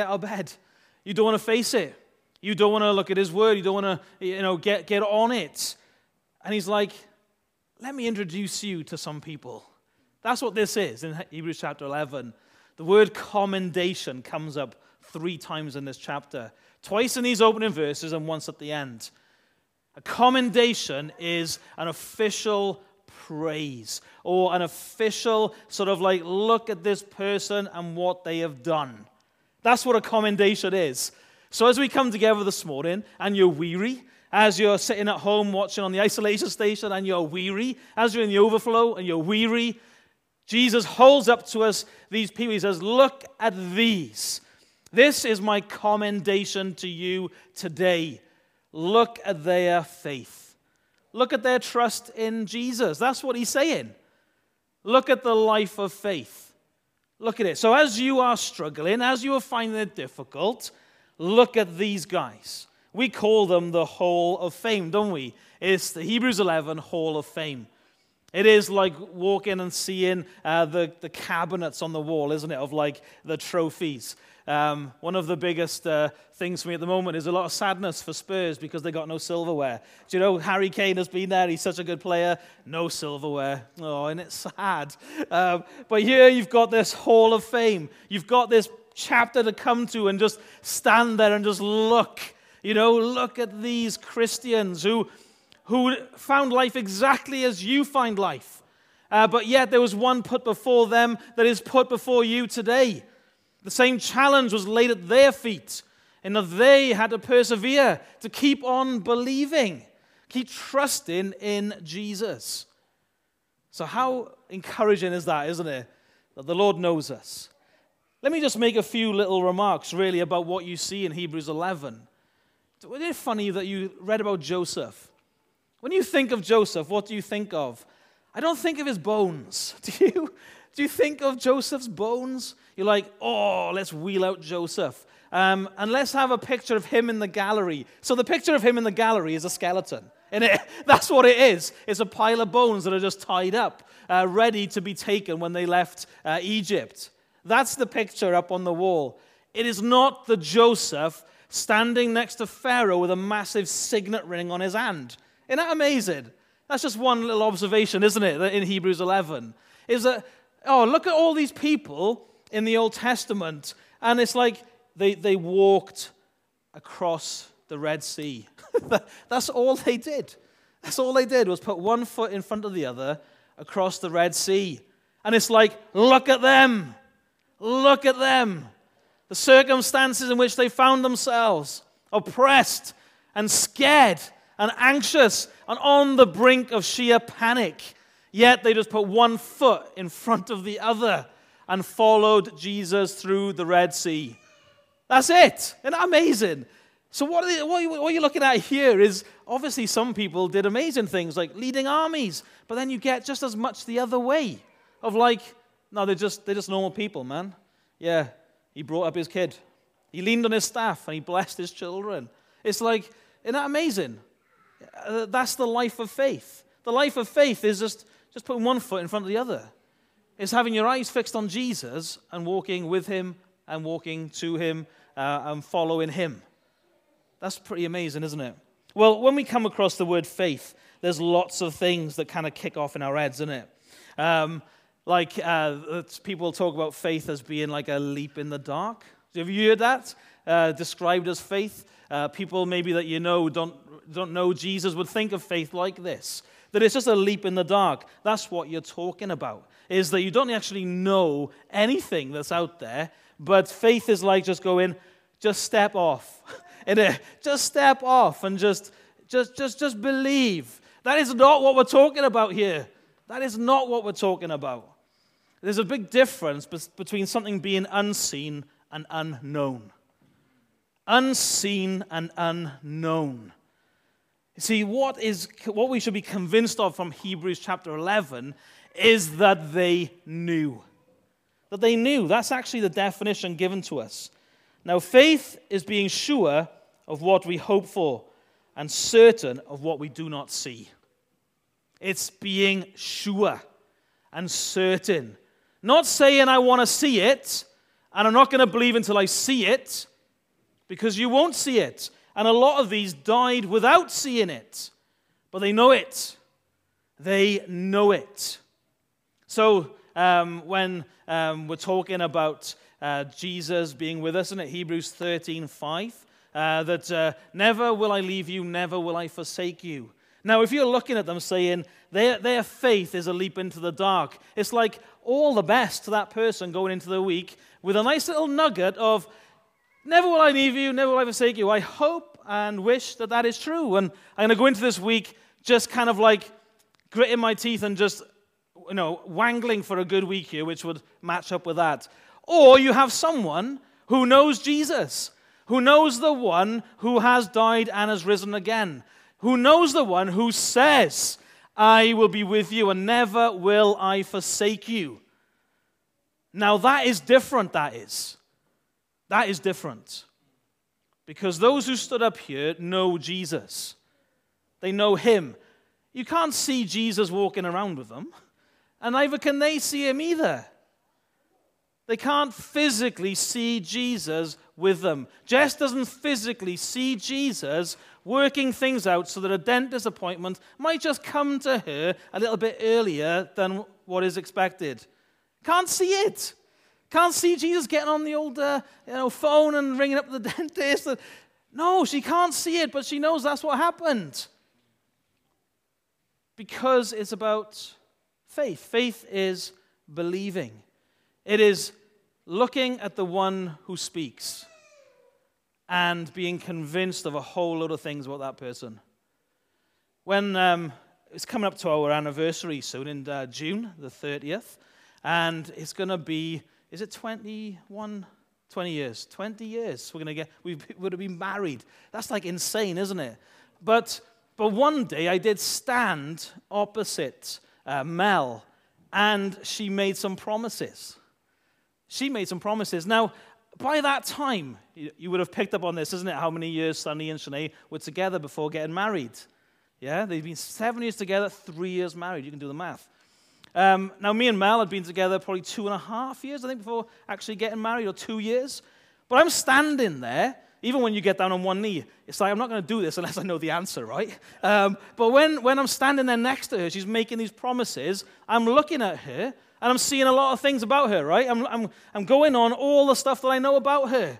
out of bed. You don't want to face it. You don't want to look at his word. You don't want to, you know, get, get on it. And he's like, let me introduce you to some people. That's what this is in Hebrews chapter 11. The word commendation comes up three times in this chapter, twice in these opening verses and once at the end. A commendation is an official praise or an official sort of like look at this person and what they have done. That's what a commendation is. So as we come together this morning and you're weary, as you're sitting at home watching on the isolation station and you're weary, as you're in the overflow and you're weary, Jesus holds up to us these people. He says, Look at these. This is my commendation to you today. Look at their faith. Look at their trust in Jesus. That's what he's saying. Look at the life of faith. Look at it. So, as you are struggling, as you are finding it difficult, look at these guys. We call them the Hall of Fame, don't we? It's the Hebrews 11 Hall of Fame. It is like walking and seeing uh, the, the cabinets on the wall, isn't it, of like the trophies. Um, one of the biggest uh, things for me at the moment is a lot of sadness for Spurs because they got no silverware. Do you know Harry Kane has been there? He's such a good player. No silverware. Oh, and it's sad. Um, but here you've got this Hall of Fame. You've got this chapter to come to and just stand there and just look. You know, look at these Christians who, who found life exactly as you find life. Uh, but yet there was one put before them that is put before you today. The same challenge was laid at their feet, and that they had to persevere, to keep on believing, keep trusting in Jesus. So, how encouraging is that, isn't it? That the Lord knows us. Let me just make a few little remarks, really, about what you see in Hebrews 11. Isn't it funny that you read about Joseph? When you think of Joseph, what do you think of? I don't think of his bones. Do you? Do you think of Joseph's bones? You're like, oh, let's wheel out Joseph. Um, and let's have a picture of him in the gallery. So the picture of him in the gallery is a skeleton. And it, that's what it is. It's a pile of bones that are just tied up, uh, ready to be taken when they left uh, Egypt. That's the picture up on the wall. It is not the Joseph standing next to Pharaoh with a massive signet ring on his hand. Isn't that amazing? That's just one little observation, isn't it, in Hebrews 11? Is that, oh, look at all these people in the Old Testament, and it's like they, they walked across the Red Sea. That's all they did. That's all they did was put one foot in front of the other across the Red Sea. And it's like, look at them. Look at them. The circumstances in which they found themselves oppressed and scared and anxious and on the brink of sheer panic. Yet they just put one foot in front of the other and followed Jesus through the Red Sea. That's it. Isn't that amazing? So, what, what, what you're looking at here is obviously some people did amazing things like leading armies, but then you get just as much the other way of like, no, they're just, they're just normal people, man. Yeah, he brought up his kid. He leaned on his staff and he blessed his children. It's like, isn't that amazing? Uh, that's the life of faith. The life of faith is just, just putting one foot in front of the other. It's having your eyes fixed on Jesus and walking with him and walking to him uh, and following him. That's pretty amazing, isn't it? Well, when we come across the word faith, there's lots of things that kind of kick off in our heads, isn't it? Um, like uh, people talk about faith as being like a leap in the dark. Have you heard that uh, described as faith? Uh, people maybe that you know don't, don't know Jesus would think of faith like this that it's just a leap in the dark. That's what you're talking about, is that you don't actually know anything that's out there, but faith is like just going, just step off. and just step off and just, just, just, just believe. That is not what we're talking about here. That is not what we're talking about. There's a big difference between something being unseen and unknown. Unseen and unknown. See, what, is, what we should be convinced of from Hebrews chapter 11 is that they knew. That they knew. That's actually the definition given to us. Now, faith is being sure of what we hope for and certain of what we do not see. It's being sure and certain not saying, I want to see it. And I'm not going to believe until I see it because you won't see it. And a lot of these died without seeing it, but they know it. They know it. So um, when um, we're talking about uh, Jesus being with us, in Hebrews 13 5, uh, that uh, never will I leave you, never will I forsake you. Now, if you're looking at them saying their, their faith is a leap into the dark, it's like all the best to that person going into the week with a nice little nugget of, never will I leave you, never will I forsake you. I hope and wish that that is true. And I'm going to go into this week just kind of like gritting my teeth and just, you know, wangling for a good week here, which would match up with that. Or you have someone who knows Jesus, who knows the one who has died and has risen again who knows the one who says, I will be with you and never will I forsake you. Now, that is different, that is. That is different. Because those who stood up here know Jesus, they know him. You can't see Jesus walking around with them, and neither can they see him either. They can't physically see Jesus with them. Jess doesn't physically see Jesus working things out so that a dentist appointment might just come to her a little bit earlier than what is expected. Can't see it. Can't see Jesus getting on the old uh, you know, phone and ringing up the dentist. No, she can't see it, but she knows that's what happened. Because it's about faith. Faith is believing, it is looking at the one who speaks and being convinced of a whole lot of things about that person. When um, it's coming up to our anniversary soon in uh, June, the 30th, and it's going to be, is it 21? 20 years. 20 years. We're going to get, we would have been married. That's like insane, isn't it? But, but one day I did stand opposite uh, Mel, and she made some promises. She made some promises. Now, by that time, you would have picked up on this, isn't it? How many years Sunny and Shanae were together before getting married? Yeah, they've been seven years together, three years married. You can do the math. Um, now, me and Mel had been together probably two and a half years, I think, before actually getting married, or two years. But I'm standing there, even when you get down on one knee. It's like, I'm not going to do this unless I know the answer, right? Um, but when, when I'm standing there next to her, she's making these promises, I'm looking at her, and I'm seeing a lot of things about her, right? I'm, I'm, I'm going on all the stuff that I know about her.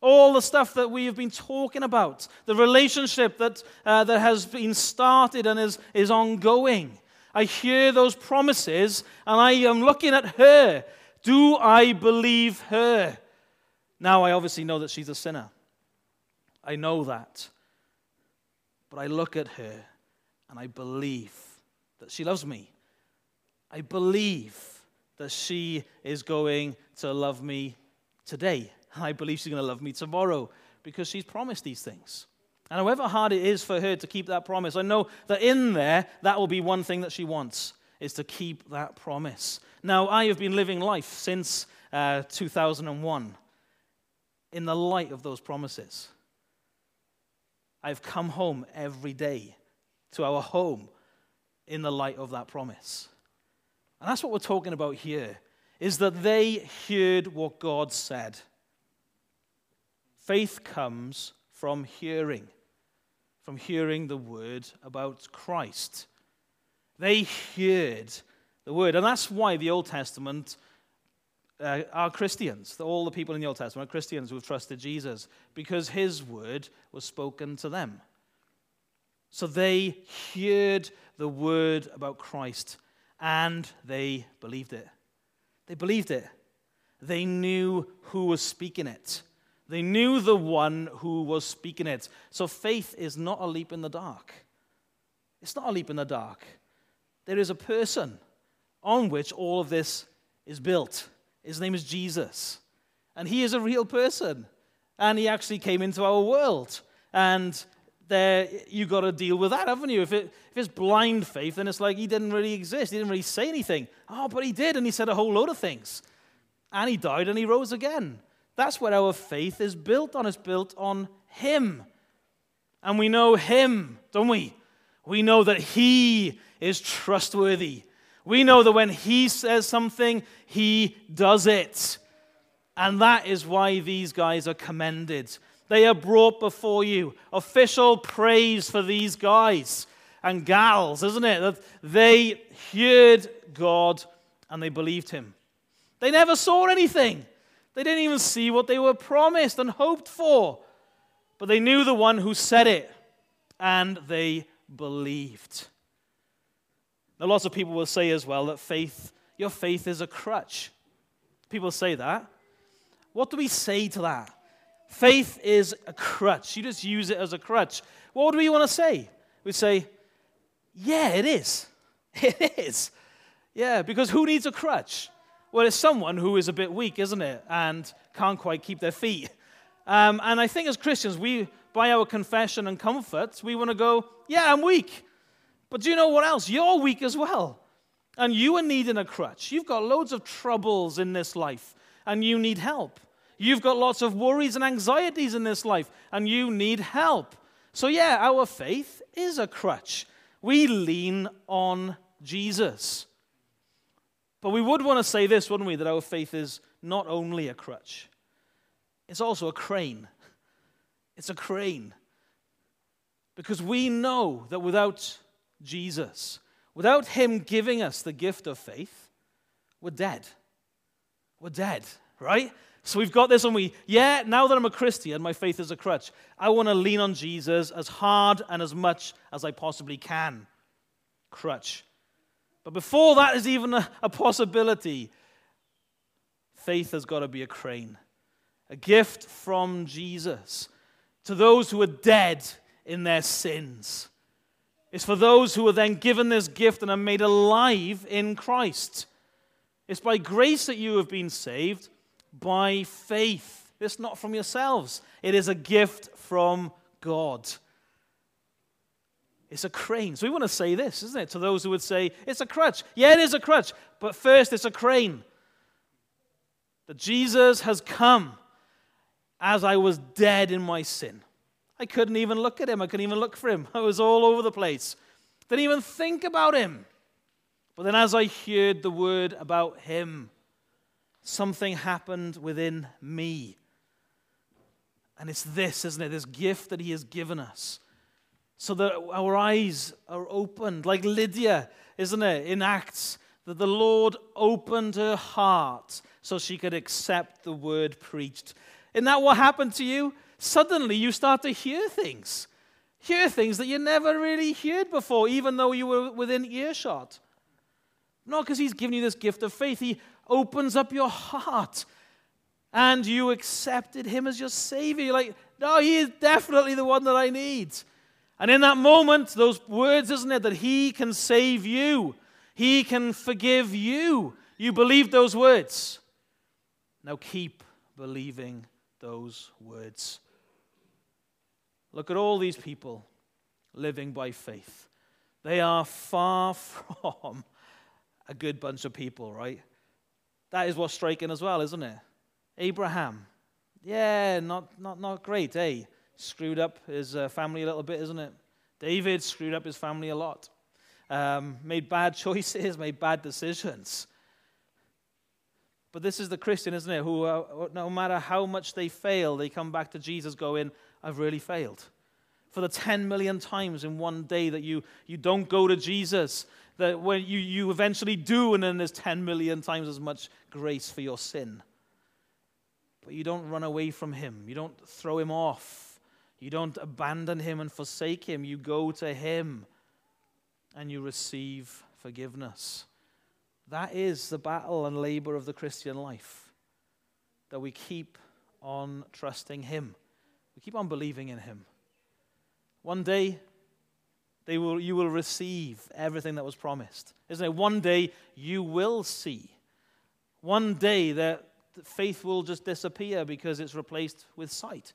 All the stuff that we have been talking about, the relationship that, uh, that has been started and is, is ongoing. I hear those promises and I am looking at her. Do I believe her? Now, I obviously know that she's a sinner. I know that. But I look at her and I believe that she loves me. I believe that she is going to love me today. And I believe she's going to love me tomorrow because she's promised these things. And however hard it is for her to keep that promise, I know that in there, that will be one thing that she wants, is to keep that promise. Now, I have been living life since uh, 2001 in the light of those promises. I've come home every day to our home in the light of that promise. And that's what we're talking about here, is that they heard what God said. Faith comes from hearing, from hearing the word about Christ. They heard the word. And that's why the Old Testament uh, are Christians. All the people in the Old Testament are Christians who have trusted Jesus because his word was spoken to them. So they heard the word about Christ and they believed it. They believed it. They knew who was speaking it. They knew the one who was speaking it. So faith is not a leap in the dark. It's not a leap in the dark. There is a person on which all of this is built. His name is Jesus. And he is a real person. And he actually came into our world. And there you got to deal with that, haven't you? If, it, if it's blind faith, then it's like he didn't really exist. He didn't really say anything. Oh, but he did, and he said a whole load of things. And he died and he rose again. That's what our faith is built on. It's built on him. And we know him, don't we? We know that he is trustworthy. We know that when he says something, he does it. And that is why these guys are commended. They are brought before you. Official praise for these guys and gals, isn't it? That they heard God and they believed him. They never saw anything. They didn't even see what they were promised and hoped for. But they knew the one who said it and they believed. Now, lots of people will say as well that faith, your faith is a crutch. People say that. What do we say to that? Faith is a crutch. You just use it as a crutch. What do we want to say? We say, yeah, it is. It is. Yeah, because who needs a crutch? Well, it's someone who is a bit weak, isn't it? And can't quite keep their feet. Um, and I think as Christians, we, by our confession and comfort, we want to go, yeah, I'm weak. But do you know what else? You're weak as well. And you are needing a crutch. You've got loads of troubles in this life, and you need help. You've got lots of worries and anxieties in this life, and you need help. So, yeah, our faith is a crutch. We lean on Jesus. But we would want to say this, wouldn't we? That our faith is not only a crutch, it's also a crane. It's a crane. Because we know that without Jesus, without Him giving us the gift of faith, we're dead. We're dead, right? So we've got this, and we, yeah, now that I'm a Christian, my faith is a crutch. I want to lean on Jesus as hard and as much as I possibly can. Crutch. But before that is even a, a possibility, faith has got to be a crane, a gift from Jesus to those who are dead in their sins. It's for those who are then given this gift and are made alive in Christ. It's by grace that you have been saved by faith. It's not from yourselves, it is a gift from God. It's a crane. So we want to say this, isn't it? To those who would say, it's a crutch. Yeah, it is a crutch. But first, it's a crane. That Jesus has come as I was dead in my sin. I couldn't even look at him. I couldn't even look for him. I was all over the place. Didn't even think about him. But then, as I heard the word about him, something happened within me. And it's this, isn't it? This gift that he has given us. So that our eyes are opened, like Lydia, isn't it, in Acts, that the Lord opened her heart so she could accept the word preached. Isn't that what happened to you? Suddenly you start to hear things. Hear things that you never really heard before, even though you were within earshot. Not because he's given you this gift of faith. He opens up your heart and you accepted him as your savior. You're like, no, he is definitely the one that I need. And in that moment, those words, isn't it, that he can save you, he can forgive you. You believe those words. Now keep believing those words. Look at all these people living by faith. They are far from a good bunch of people, right? That is what's striking as well, isn't it? Abraham. Yeah, not, not, not great, eh? Screwed up his uh, family a little bit, isn't it? David screwed up his family a lot. Um, made bad choices, made bad decisions. But this is the Christian, isn't it? Who, uh, no matter how much they fail, they come back to Jesus going, I've really failed. For the 10 million times in one day that you, you don't go to Jesus, that when you, you eventually do, and then there's 10 million times as much grace for your sin. But you don't run away from him, you don't throw him off, you don't abandon him and forsake him. You go to him and you receive forgiveness. That is the battle and labor of the Christian life. That we keep on trusting him, we keep on believing in him. One day, they will, you will receive everything that was promised. Isn't it? One day you will see. One day that faith will just disappear because it's replaced with sight.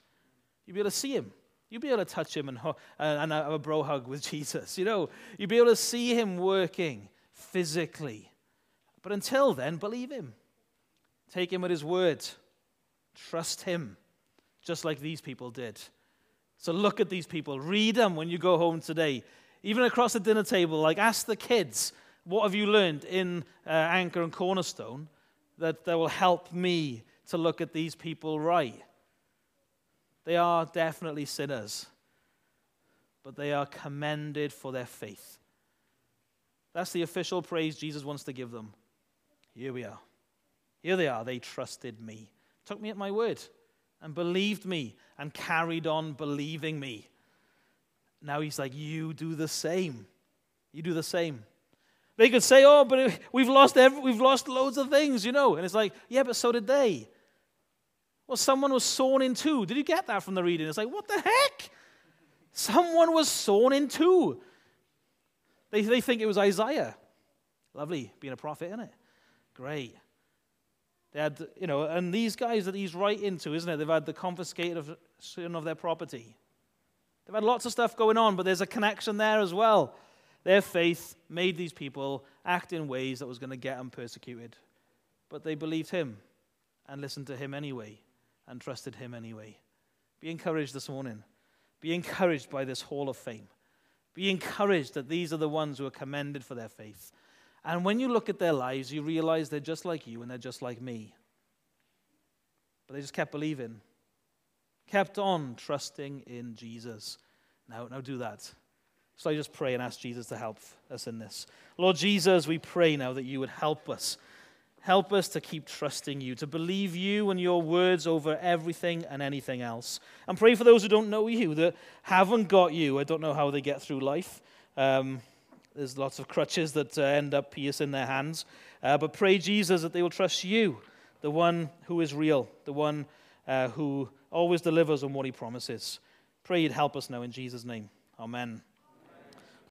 You'll be able to see him. You'll be able to touch him and, and have a bro hug with Jesus. You know, you'll be able to see him working physically. But until then, believe him. Take him at his word. Trust him, just like these people did. So look at these people. Read them when you go home today. Even across the dinner table, like ask the kids, what have you learned in uh, Anchor and Cornerstone that, that will help me to look at these people right. They are definitely sinners, but they are commended for their faith. That's the official praise Jesus wants to give them. Here we are. Here they are. They trusted me, took me at my word, and believed me, and carried on believing me. Now he's like, You do the same. You do the same. They could say, Oh, but we've lost, every, we've lost loads of things, you know. And it's like, Yeah, but so did they. Well, someone was sawn in two. Did you get that from the reading? It's like, What the heck? Someone was sawn in two. They, they think it was Isaiah. Lovely, being a prophet, isn't it? Great. They had, you know, and these guys that he's writing to, isn't it? They've had the confiscation of their property. They've had lots of stuff going on, but there's a connection there as well. Their faith made these people act in ways that was going to get them persecuted. But they believed him and listened to him anyway and trusted him anyway. Be encouraged this morning. Be encouraged by this hall of fame. Be encouraged that these are the ones who are commended for their faith. And when you look at their lives, you realize they're just like you and they're just like me. But they just kept believing, kept on trusting in Jesus. Now, now do that. So I just pray and ask Jesus to help us in this. Lord Jesus, we pray now that you would help us. Help us to keep trusting you, to believe you and your words over everything and anything else. And pray for those who don't know you, that haven't got you. I don't know how they get through life. Um, there's lots of crutches that uh, end up piercing their hands. Uh, but pray, Jesus, that they will trust you, the one who is real, the one uh, who always delivers on what he promises. Pray you'd help us now in Jesus' name. Amen.